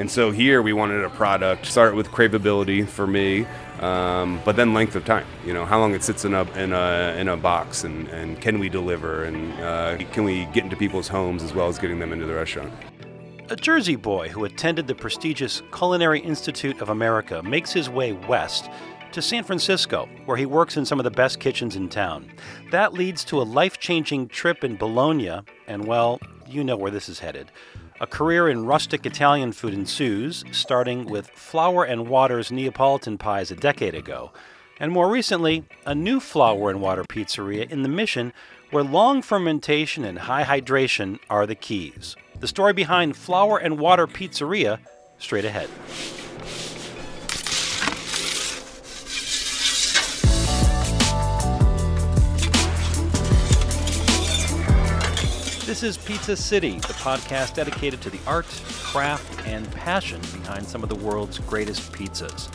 And so here we wanted a product start with craveability for me, um, but then length of time. You know, how long it sits in a in a, in a box, and, and can we deliver, and uh, can we get into people's homes as well as getting them into the restaurant. A Jersey boy who attended the prestigious Culinary Institute of America makes his way west to San Francisco, where he works in some of the best kitchens in town. That leads to a life changing trip in Bologna, and well, you know where this is headed. A career in rustic Italian food ensues, starting with Flour and Water's Neapolitan pies a decade ago, and more recently, a new flour and water pizzeria in the Mission where long fermentation and high hydration are the keys. The story behind Flour and Water Pizzeria, straight ahead. This is Pizza City, the podcast dedicated to the art, craft, and passion behind some of the world's greatest pizzas.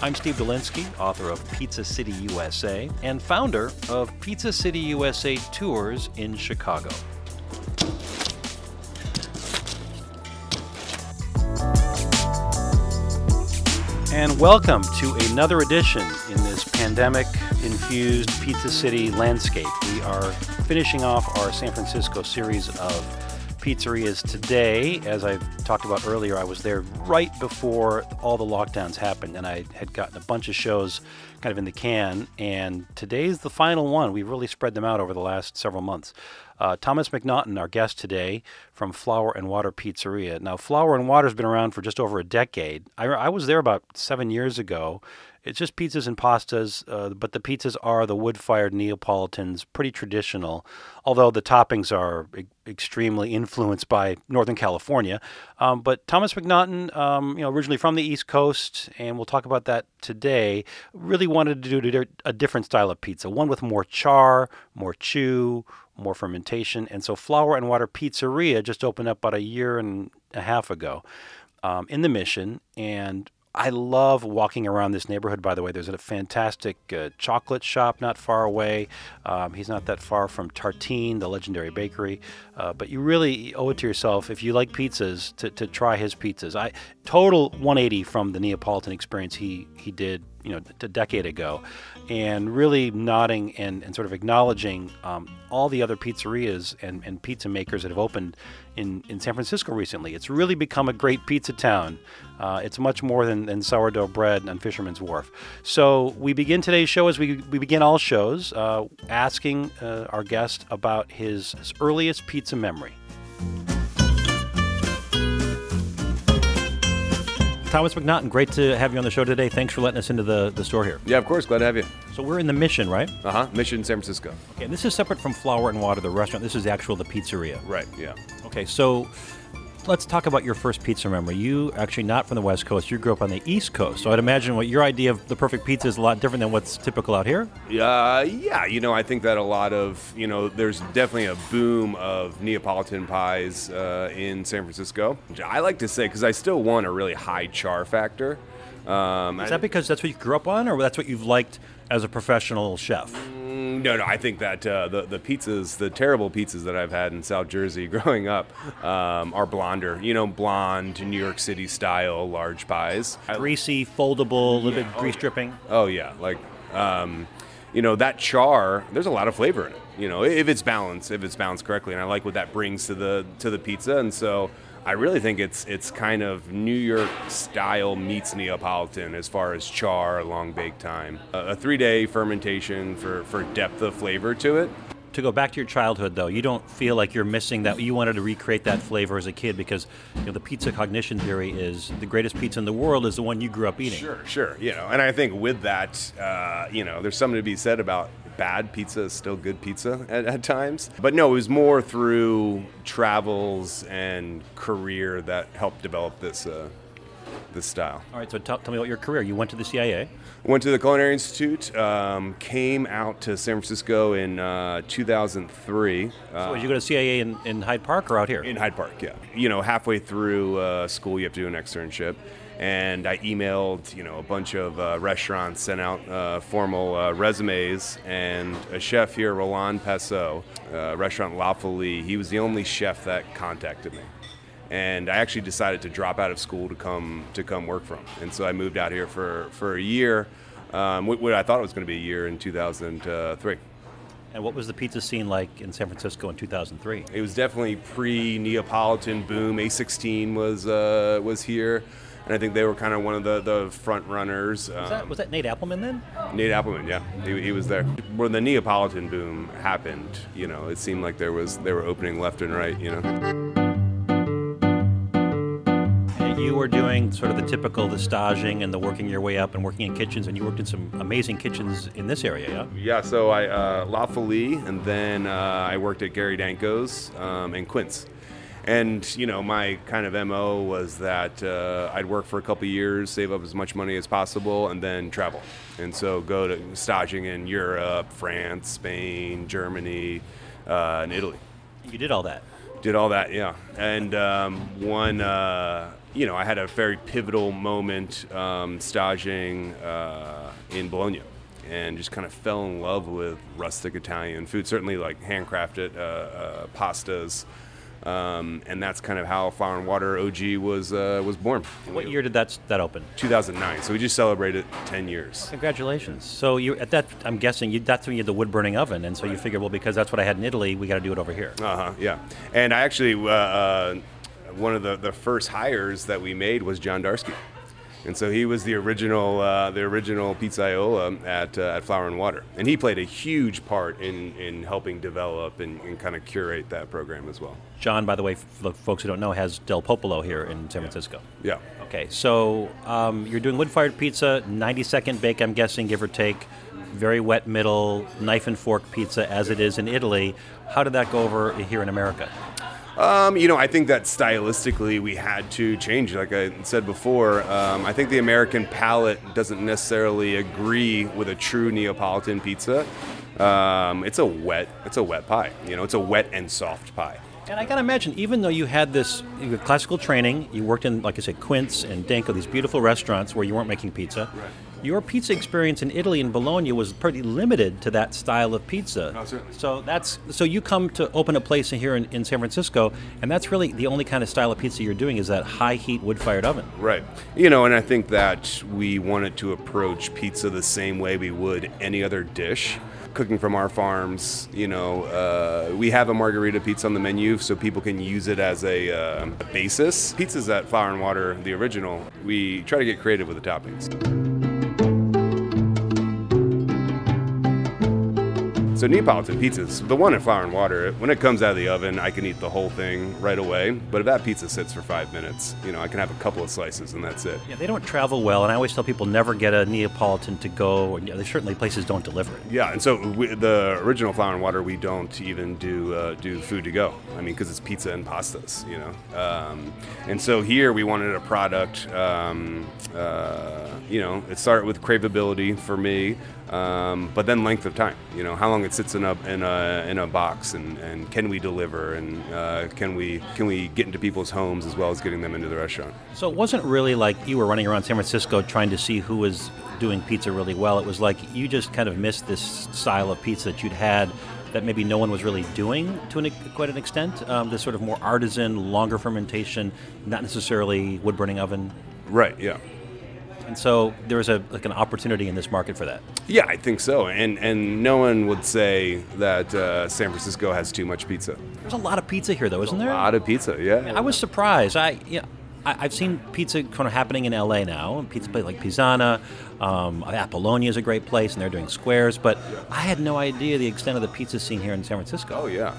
I'm Steve Dolinsky, author of Pizza City USA and founder of Pizza City USA Tours in Chicago. And welcome to another edition in this pandemic infused Pizza City landscape. We are finishing off our San Francisco series of pizzerias today. As I talked about earlier, I was there right before all the lockdowns happened, and I had gotten a bunch of shows kind of in the can. And today's the final one. We've really spread them out over the last several months. Uh, Thomas McNaughton, our guest today from Flour and Water Pizzeria. Now, Flour and Water has been around for just over a decade. I, I was there about seven years ago. It's just pizzas and pastas, uh, but the pizzas are the wood-fired Neapolitans, pretty traditional. Although the toppings are e- extremely influenced by Northern California. Um, but Thomas McNaughton, um, you know, originally from the East Coast, and we'll talk about that today. Really wanted to do a different style of pizza, one with more char, more chew, more fermentation. And so Flour and Water Pizzeria just opened up about a year and a half ago um, in the Mission. And I love walking around this neighborhood, by the way. There's a fantastic uh, chocolate shop not far away. Um, he's not that far from Tartine, the legendary bakery. Uh, but you really owe it to yourself, if you like pizzas, to, to try his pizzas. I Total 180 from the Neapolitan experience he, he did you know a decade ago and really nodding and, and sort of acknowledging um, all the other pizzerias and, and pizza makers that have opened in, in San Francisco recently. It's really become a great pizza town. Uh, it's much more than, than sourdough bread on Fisherman's Wharf. So we begin today's show as we, we begin all shows, uh, asking uh, our guest about his, his earliest pizza memory. Thomas McNaughton, great to have you on the show today. Thanks for letting us into the, the store here. Yeah, of course. Glad to have you. So we're in the Mission, right? Uh huh. Mission, San Francisco. Okay, and this is separate from Flour and Water, the restaurant. This is the actual the pizzeria. Right. Yeah. Okay, so let's talk about your first pizza memory. You actually not from the West Coast. You grew up on the East Coast, so I'd imagine what your idea of the perfect pizza is a lot different than what's typical out here. Uh, yeah, you know, I think that a lot of, you know, there's definitely a boom of Neapolitan pies uh, in San Francisco. I like to say because I still want a really high char factor. Um, Is that because that's what you grew up on, or that's what you've liked as a professional chef? No, no. I think that uh, the the pizzas, the terrible pizzas that I've had in South Jersey growing up, um, are blonder. You know, blonde New York City style large pies. Greasy, foldable, a little bit grease dripping. Oh yeah, like um, you know that char. There's a lot of flavor in it. You know, if it's balanced, if it's balanced correctly, and I like what that brings to the to the pizza, and so. I really think it's it's kind of New York style meets Neapolitan as far as char, long bake time. A, a three day fermentation for, for depth of flavor to it. To go back to your childhood, though, you don't feel like you're missing that. You wanted to recreate that flavor as a kid because you know, the pizza cognition theory is the greatest pizza in the world is the one you grew up eating. Sure, sure. You know, and I think with that, uh, you know, there's something to be said about bad pizza is still good pizza at, at, times. But no, it was more through travels and career that helped develop this uh, this style. All right, so tell, tell me about your career. You went to the CIA. Went to the Culinary Institute. Um, came out to San Francisco in uh, 2003. Uh, so did you go to CIA in, in Hyde Park or out here? In Hyde Park, yeah. You know, halfway through uh, school, you have to do an externship and I emailed you know a bunch of uh, restaurants, sent out uh, formal uh, resumes, and a chef here, Roland Passot, uh, restaurant La Folie, he was the only chef that contacted me. and I actually decided to drop out of school to come to come work from. And so I moved out here for for a year, um, what, what I thought it was going to be a year in 2003. And what was the pizza scene like in San Francisco in 2003? It was definitely pre Neapolitan boom. A16 was uh, was here, and I think they were kind of one of the, the front runners. Was, that, Um, was that Nate Appleman then? Nate Appleman, yeah, he, he was there. When the Neapolitan boom happened, you know, it seemed like there was they were opening left and right, you know. You were doing sort of the typical, the staging and the working your way up and working in kitchens, and you worked in some amazing kitchens in this area, yeah? Yeah, so I uh, La Folie, and then uh, I worked at Gary Danko's um, and Quince. And you know, my kind of mo was that uh, I'd work for a couple years, save up as much money as possible, and then travel. And so go to staging in Europe, France, Spain, Germany, uh, and Italy. You did all that. Did all that, yeah. And um, one, uh, you know, I had a very pivotal moment um, staging uh, in Bologna and just kind of fell in love with rustic Italian food, certainly like handcrafted uh, uh, pastas. Um, and that's kind of how Flour and Water OG was uh, was born. What year did that that open? 2009. So we just celebrated 10 years. Congratulations. So you at that, I'm guessing you that's when you had the wood burning oven, and so you figured, well, because that's what I had in Italy, we got to do it over here. Uh huh. Yeah. And I actually, uh, uh, one of the, the first hires that we made was John Darsky, and so he was the original uh, the original pizzaiola at uh, at Flour and Water, and he played a huge part in in helping develop and, and kind of curate that program as well. John, by the way, for the folks who don't know, has Del Popolo here in San Francisco. Yeah. Okay, so um, you're doing wood-fired pizza, 90 second bake, I'm guessing, give or take. Very wet middle, knife and fork pizza, as it is in Italy. How did that go over here in America? Um, you know, I think that stylistically we had to change. Like I said before, um, I think the American palate doesn't necessarily agree with a true Neapolitan pizza. Um, it's a wet, it's a wet pie. You know, it's a wet and soft pie. And I gotta imagine, even though you had this you had classical training, you worked in, like I said, Quince and Danko, these beautiful restaurants where you weren't making pizza. Your pizza experience in Italy and Bologna was pretty limited to that style of pizza. Oh, certainly. So that's so you come to open a place here in, in San Francisco, and that's really the only kind of style of pizza you're doing is that high heat wood fired oven. Right. You know, and I think that we wanted to approach pizza the same way we would any other dish. Cooking from our farms, you know, uh, we have a margherita pizza on the menu so people can use it as a, uh, a basis. Pizzas at Flour and Water, the original, we try to get creative with the toppings. So Neapolitan pizzas, the one at Flour and Water, when it comes out of the oven, I can eat the whole thing right away. But if that pizza sits for five minutes, you know, I can have a couple of slices and that's it. Yeah, they don't travel well, and I always tell people never get a Neapolitan to go. Or, yeah, there's certainly places don't deliver it. Yeah, and so we, the original Flour and Water, we don't even do uh, do food to go. I mean, because it's pizza and pastas, you know. Um, and so here we wanted a product. Um, uh, you know, it started with craveability for me, um, but then length of time. You know, how long it sits in a in a in a box, and, and can we deliver, and uh, can we can we get into people's homes as well as getting them into the restaurant. So it wasn't really like you were running around San Francisco trying to see who was doing pizza really well. It was like you just kind of missed this style of pizza that you'd had that maybe no one was really doing to an, quite an extent. Um, this sort of more artisan, longer fermentation, not necessarily wood burning oven. Right. Yeah. And so there was a like an opportunity in this market for that. Yeah, I think so. And and no one would say that uh, San Francisco has too much pizza. There's a lot of pizza here, though, isn't there? A lot of pizza. Yeah. I was surprised. I yeah, I, I've seen pizza kind of happening in LA now. and Pizza place like Pizzana, um, Apollonia is a great place, and they're doing squares. But I had no idea the extent of the pizza scene here in San Francisco. Oh yeah.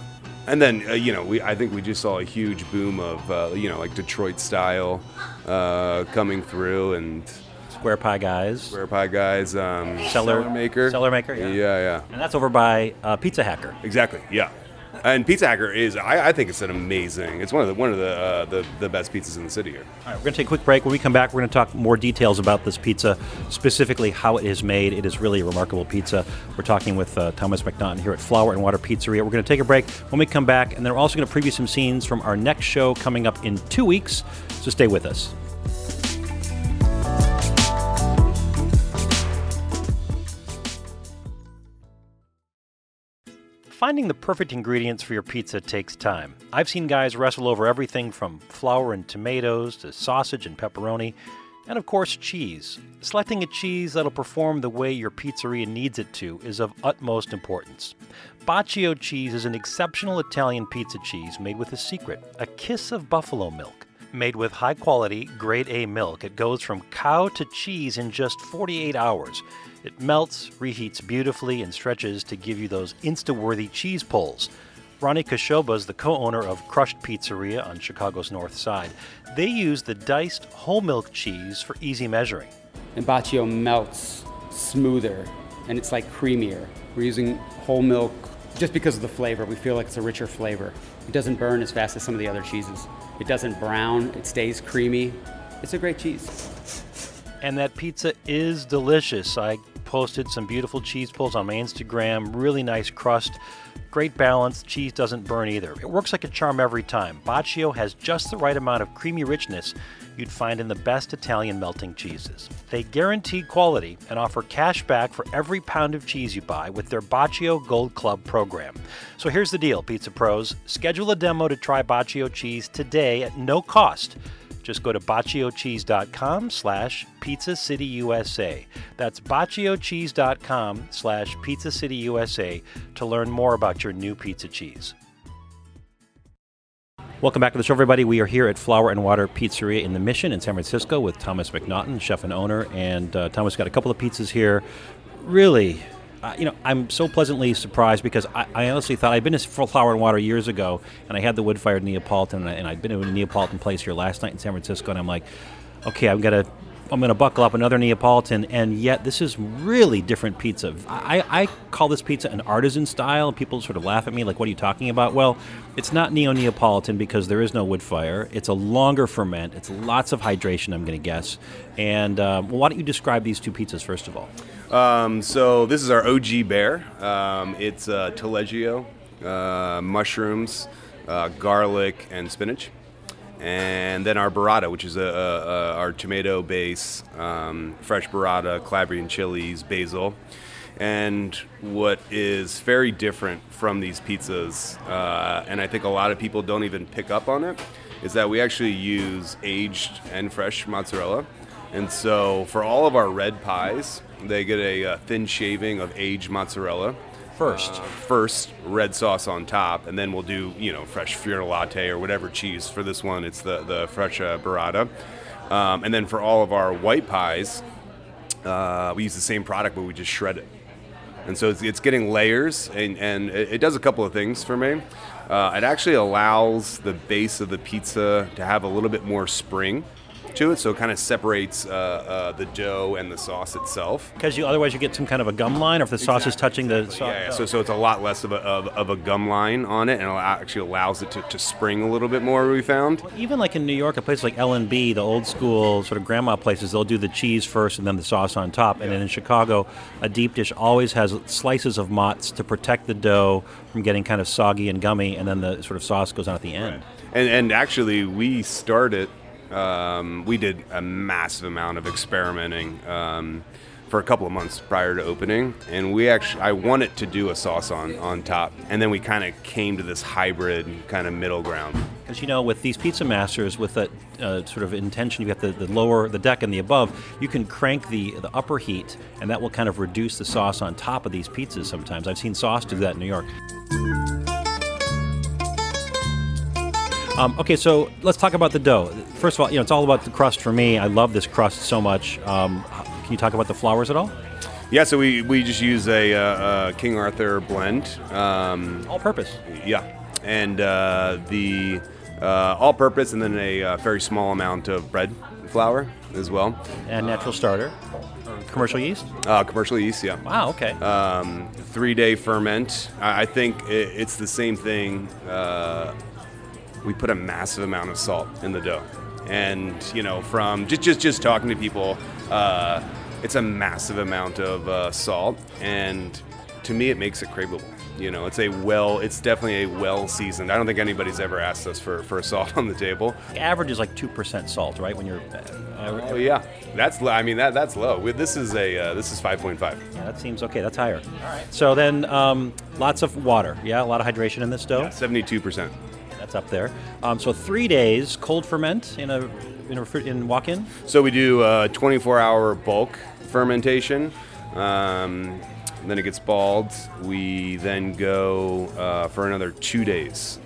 And then uh, you know we I think we just saw a huge boom of uh, you know like Detroit style uh, coming through and Square pie guys, square pie guys um, Cellar- maker Cellar Maker, yeah. yeah yeah and that's over by uh, Pizza Hacker. exactly yeah. And Pizza Hacker is I, I think it's an amazing it's one of the one of the, uh, the the best pizzas in the city here. All right, we're going to take a quick break. When we come back, we're going to talk more details about this pizza, specifically how it is made. It is really a remarkable pizza. We're talking with uh, Thomas McNaughton here at Flour and Water Pizzeria. We're going to take a break. When we come back, and then we're also going to preview some scenes from our next show coming up in two weeks. So stay with us. Finding the perfect ingredients for your pizza takes time. I've seen guys wrestle over everything from flour and tomatoes to sausage and pepperoni, and of course, cheese. Selecting a cheese that'll perform the way your pizzeria needs it to is of utmost importance. Baccio cheese is an exceptional Italian pizza cheese made with a secret a kiss of buffalo milk. Made with high quality, grade A milk, it goes from cow to cheese in just 48 hours. It melts, reheats beautifully, and stretches to give you those insta worthy cheese pulls. Ronnie Kashoba is the co owner of Crushed Pizzeria on Chicago's North Side. They use the diced whole milk cheese for easy measuring. And Baccio melts smoother and it's like creamier. We're using whole milk just because of the flavor. We feel like it's a richer flavor. It doesn't burn as fast as some of the other cheeses. It doesn't brown, it stays creamy. It's a great cheese. And that pizza is delicious. I posted some beautiful cheese pulls on my Instagram. Really nice crust. Great balance. Cheese doesn't burn either. It works like a charm every time. Baccio has just the right amount of creamy richness you'd find in the best Italian melting cheeses. They guarantee quality and offer cash back for every pound of cheese you buy with their Baccio Gold Club program. So here's the deal, Pizza Pros. Schedule a demo to try Baccio cheese today at no cost. Just go to bacciocheese.com slash pizza city USA. That's bacciocheese.com slash pizza city USA to learn more about your new pizza cheese. Welcome back to the show, everybody. We are here at Flour and Water Pizzeria in the Mission in San Francisco with Thomas McNaughton, chef and owner. And uh, Thomas got a couple of pizzas here. Really, you know, I'm so pleasantly surprised because I, I, honestly thought I'd been to Flour and Water years ago, and I had the wood-fired Neapolitan, and, I, and I'd been to a Neapolitan place here last night in San Francisco, and I'm like, okay, I'm gonna I'm going to buckle up another Neapolitan, and yet this is really different pizza. I, I call this pizza an artisan style, people sort of laugh at me like, what are you talking about? Well, it's not neo Neapolitan because there is no wood fire. It's a longer ferment, it's lots of hydration, I'm going to guess. And um, why don't you describe these two pizzas first of all? Um, so, this is our OG bear. Um, it's uh, taleggio, uh, mushrooms, uh, garlic, and spinach and then our burrata, which is a, a, a our tomato base, um, fresh burrata, Calabrian chilies, basil. And what is very different from these pizzas, uh, and I think a lot of people don't even pick up on it, is that we actually use aged and fresh mozzarella. And so for all of our red pies, they get a, a thin shaving of aged mozzarella first. First, red sauce on top, and then we'll do you know fresh Fior latte or whatever cheese. For this one, it's the the fresh uh, burrata, um, and then for all of our white pies, uh, we use the same product, but we just shred it. And so it's, it's getting layers, and, and it, it, does a couple of things for me. Uh, it actually allows the base of the pizza to have a little bit more spring to it, so it kind of separates uh, uh, the dough and the sauce itself. Because you otherwise you get some kind of a gum line, or if the sauce is touching the sauce. Yeah, yeah. So, so it's a lot less of a, of, of, a gum line on it, and it actually allows it to, to spring a little bit more. We found. Even like in New York, a place like L and B, the old school sort of grandma places, they'll do the cheese first and then the sauce on top. Yeah. And then in Chicago, a deep dish always has slices of mozz to protect the dough from getting kind of soggy and gummy, and then the sort of sauce goes on at the end. Right. And, and actually, we started um, we did a massive amount of experimenting um, for a couple of months prior to opening, and we actually I wanted to do a sauce on on top, and then we kind of came to this hybrid kind of middle ground. Because you know, with these pizza masters, with that uh, sort of intention, you got the, the lower the deck and the above, you can crank the the upper heat, and that will kind of reduce the sauce on top of these pizzas. Sometimes I've seen sauce do that in New York. Um, okay, so let's talk about the dough. First of all, you know, it's all about the crust for me. I love this crust so much. Um, can you talk about the flours at all? Yeah, so we, we just use a, uh, a King Arthur blend. Um, all purpose. Yeah, and uh, the uh, all purpose, and then a uh, very small amount of bread flour as well. And natural starter. Commercial yeast? Uh, commercial yeast, yeah. Wow, okay. Um, three day ferment. I, I think it, it's the same thing uh, we put a massive amount of salt in the dough. And you know, from just just just talking to people, uh, it's a massive amount of uh, salt, and to me, it makes it craveable. You know, it's a well, it's definitely a well seasoned. I don't think anybody's ever asked us for, for a salt on the table. Average is like two percent salt, right? When you're. Uh, Oh yeah, that's. I mean that that's low. We- This is a uh, this is 5.5. yeah, that seems okay. That's higher. All right. So then, um, lots of water. Yeah, a lot of hydration in this dough. 72%. That's up there. Um, so three days cold ferment in a in a in walk-in. So we do a 24 hour bulk fermentation. Um, then it gets balled. We then go uh, for another two days.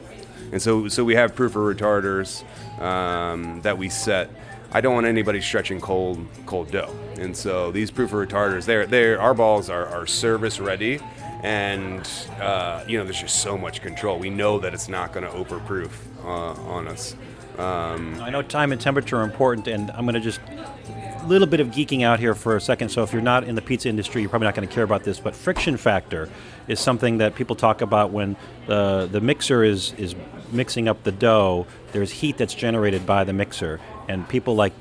And so, so we have proofer retarders um, that we set. I don't want anybody stretching cold cold dough. And so these proofer retarders, they're, they're, our balls are, are service ready. And, uh, you know, there's just so much control. We know that it's not going to overproof uh, on us. Um, I know time and temperature are important, and I'm going to just a little bit of geeking out here for a second. So if you're not in the pizza industry, you're probably not going to care about this. But friction factor is something that people talk about when the the mixer is is mixing up the dough. There's heat that's generated by the mixer, and people like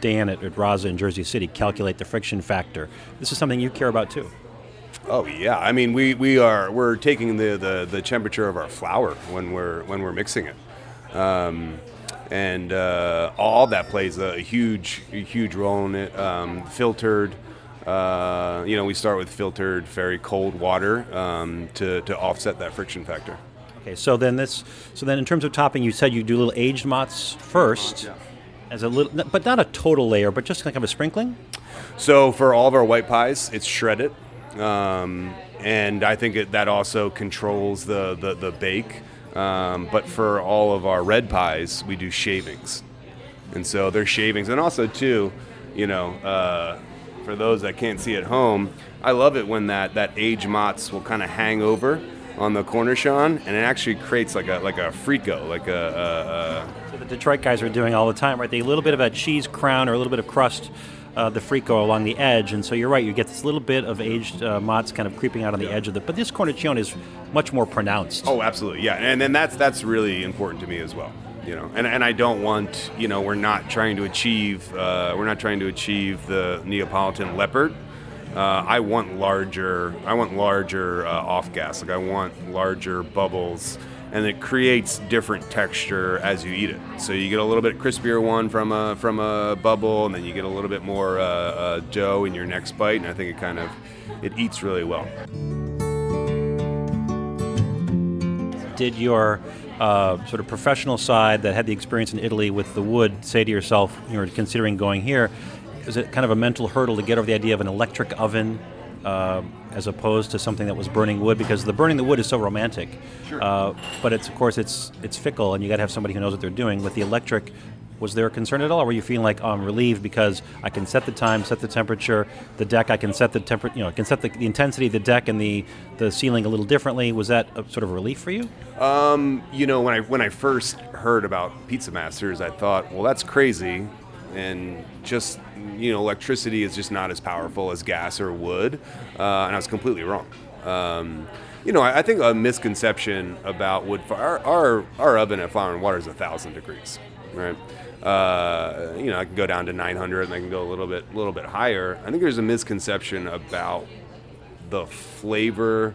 Dan at, at Razza in Jersey City calculate the friction factor. This is something you care about too. Oh yeah, I mean we, we are we're taking the, the, the temperature of our flour when we're when we're mixing it, um, and uh, all that plays a huge a huge role in it. Um, filtered, uh, you know, we start with filtered very cold water um, to to offset that friction factor. Okay, so then this, so then in terms of topping, you said you do little aged mozz first, Yeah. As a little, but not a total layer, but just kind of a sprinkling. So for all of our white pies, it's shredded, um, and I think it, that also controls the the, the bake. Um, but for all of our red pies, we do shavings, and so they're shavings, and also too, you know, uh, for those that can't see at home, I love it when that that age mozz will kind of hang over on the cornicione, and it actually creates like a like a frico, like a, a, a So the Detroit guys are doing all the time, right? They a little bit of a cheese crown or a little bit of crust, uh, the frico along the edge, and so you're right. You get this little bit of aged uh, mozz kind of creeping out on the edge of the. But this cornicione is much more pronounced. Oh, absolutely, yeah, and then that's that's really important to me as well. You know, and, and I don't want you know we're not trying to achieve uh, we're not trying to achieve the Neapolitan leopard. Uh, I want larger I want larger uh, off gas. Like I want larger bubbles, and it creates different texture as you eat it. So you get a little bit crispier one from a from a bubble, and then you get a little bit more uh, uh, dough in your next bite, and I think it kind of it eats really well. Did your uh, sort of professional side that had the experience in Italy with the wood say to yourself, you were considering going here, is it kind of a mental hurdle to get over the idea of an electric oven uh, as opposed to something that was burning wood? Because the burning the wood is so romantic, uh, but it's of course it's it's fickle, and you got to have somebody who knows what they're doing. With the electric, was there a concern at all, or were you feeling like oh, I'm relieved because I can set the time, set the temperature, the deck, I can set the temper, you know, I can set the, the intensity of the deck and the the ceiling a little differently. Was that a sort of a relief for you? you know, when I when I first heard about Pizza Masters, I thought, well, that's crazy, and just you know, electricity is just not as powerful as gas or wood, uh, and I was completely wrong. Um, you know, I, I think a misconception about wood fire. Our, our our oven at Flour and Water is a thousand degrees, right? Uh, you know, I can go down to 900, and I can go a little bit a little bit higher. I think there's a misconception about the flavor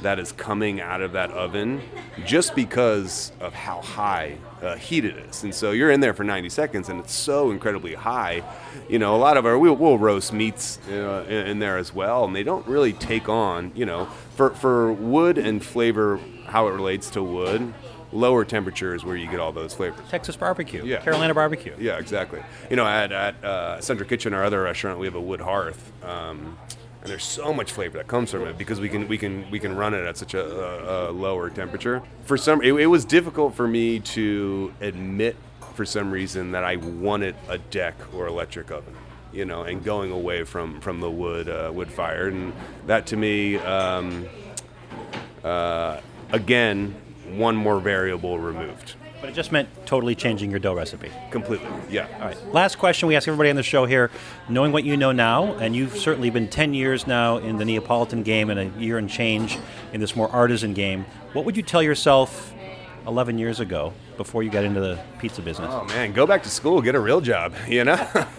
that is coming out of that oven just because of how high uh, heat it is. And so you're in there for 90 seconds and it's so incredibly high. You know, a lot of our, we'll, we'll roast meats uh, in, in there as well, and they don't really take on, you know, for, for wood and flavor, how it relates to wood, lower temperature is where you get all those flavors. Texas barbecue, Yeah. Carolina barbecue. Yeah, exactly. You know, at, at uh, Central Kitchen, our other restaurant, we have a wood hearth, um, and there's so much flavor that comes from it because we can we can we can run it at such a, a, lower temperature. For some, it, it was difficult for me to admit for some reason that I wanted a deck or electric oven. You know, and going away from from the wood uh, wood fire, and that to me, um, uh, again, one more variable removed. But it just meant totally changing your dough recipe. Completely, yeah. All right. Last question we ask everybody on the show here, knowing what you know now, and you've certainly been 10 years now in the Neapolitan game and a year and change in this more artisan game, what would you tell yourself 11 years ago before you got into the pizza business? Oh man, go back to school, get a real job. You know,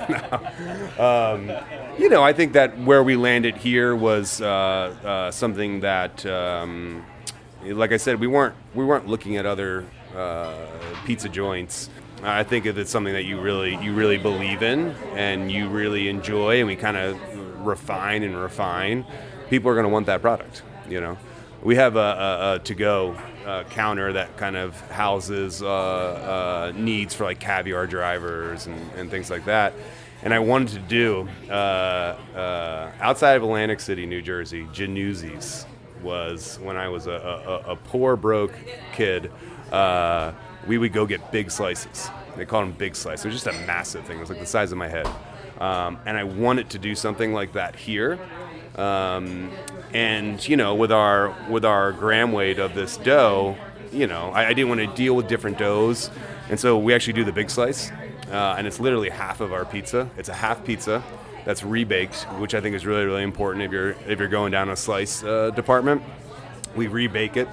No. um, you know, I think that where we landed here was uh, uh, something that, um, like I said, we weren't we weren't looking at other uh, pizza joints. I think if it's something that you really you really believe in and you really enjoy, and we kind of refine and refine, people are going to want that product. You know, we have a, a, a to-go uh, counter that kind of houses uh, uh, needs for like caviar drivers and, and things like that. And I wanted to do uh, uh, outside of Atlantic City, New Jersey, Januzzi's was when I was a, a, a poor broke kid. Uh, we would go get big slices. They called them big slices. It was just a massive thing. It was like the size of my head. Um, and I wanted to do something like that here. Um, and you know, with our with our gram weight of this dough, you know, I, I didn't want to deal with different doughs, and so we actually do the big slice, uh, and it's literally half of our pizza. It's a half pizza that's rebaked, which I think is really really important if you're if you're going down a slice uh, department. We rebake it.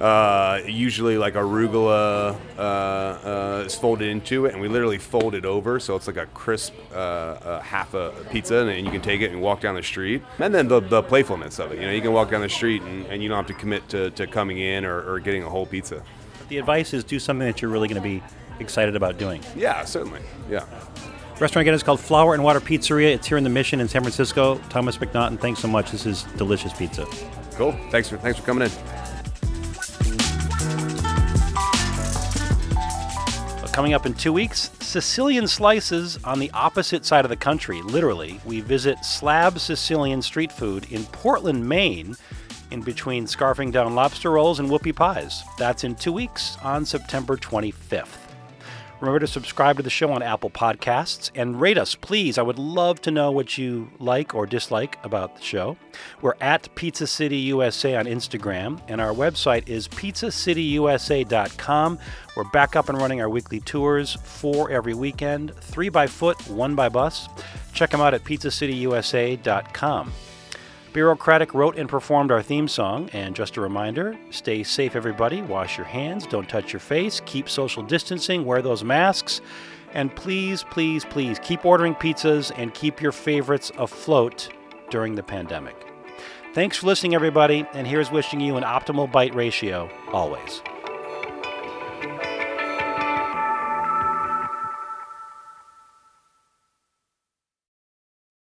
Uh, usually, like arugula uh, uh, is folded into it, and we literally fold it over, so it's like a crisp uh, uh, half a pizza, and, and you can take it and walk down the street. And then the, the playfulness of it, you know, you can walk down the street and, and you don't have to commit to, to coming in or, or getting a whole pizza. The advice is do something that you're really going to be excited about doing. Yeah, certainly. Yeah. Restaurant again is called Flour and Water Pizzeria. It's here in the Mission in San Francisco. Thomas McNaughton, thanks so much. This is delicious pizza. Cool. Thanks for thanks for coming in. Coming up in two weeks, Sicilian slices on the opposite side of the country. Literally, we visit Slab Sicilian street food in Portland, Maine, in between scarfing down lobster rolls and whoopie pies. That's in two weeks on September 25th. Remember to subscribe to the show on Apple Podcasts and rate us, please. I would love to know what you like or dislike about the show. We're at Pizza City USA on Instagram, and our website is pizzacityusa.com. We're back up and running our weekly tours, four every weekend, three by foot, one by bus. Check them out at pizzacityusa.com. Bureaucratic wrote and performed our theme song, and just a reminder stay safe, everybody. Wash your hands, don't touch your face, keep social distancing, wear those masks, and please, please, please keep ordering pizzas and keep your favorites afloat during the pandemic. Thanks for listening, everybody, and here's wishing you an optimal bite ratio always.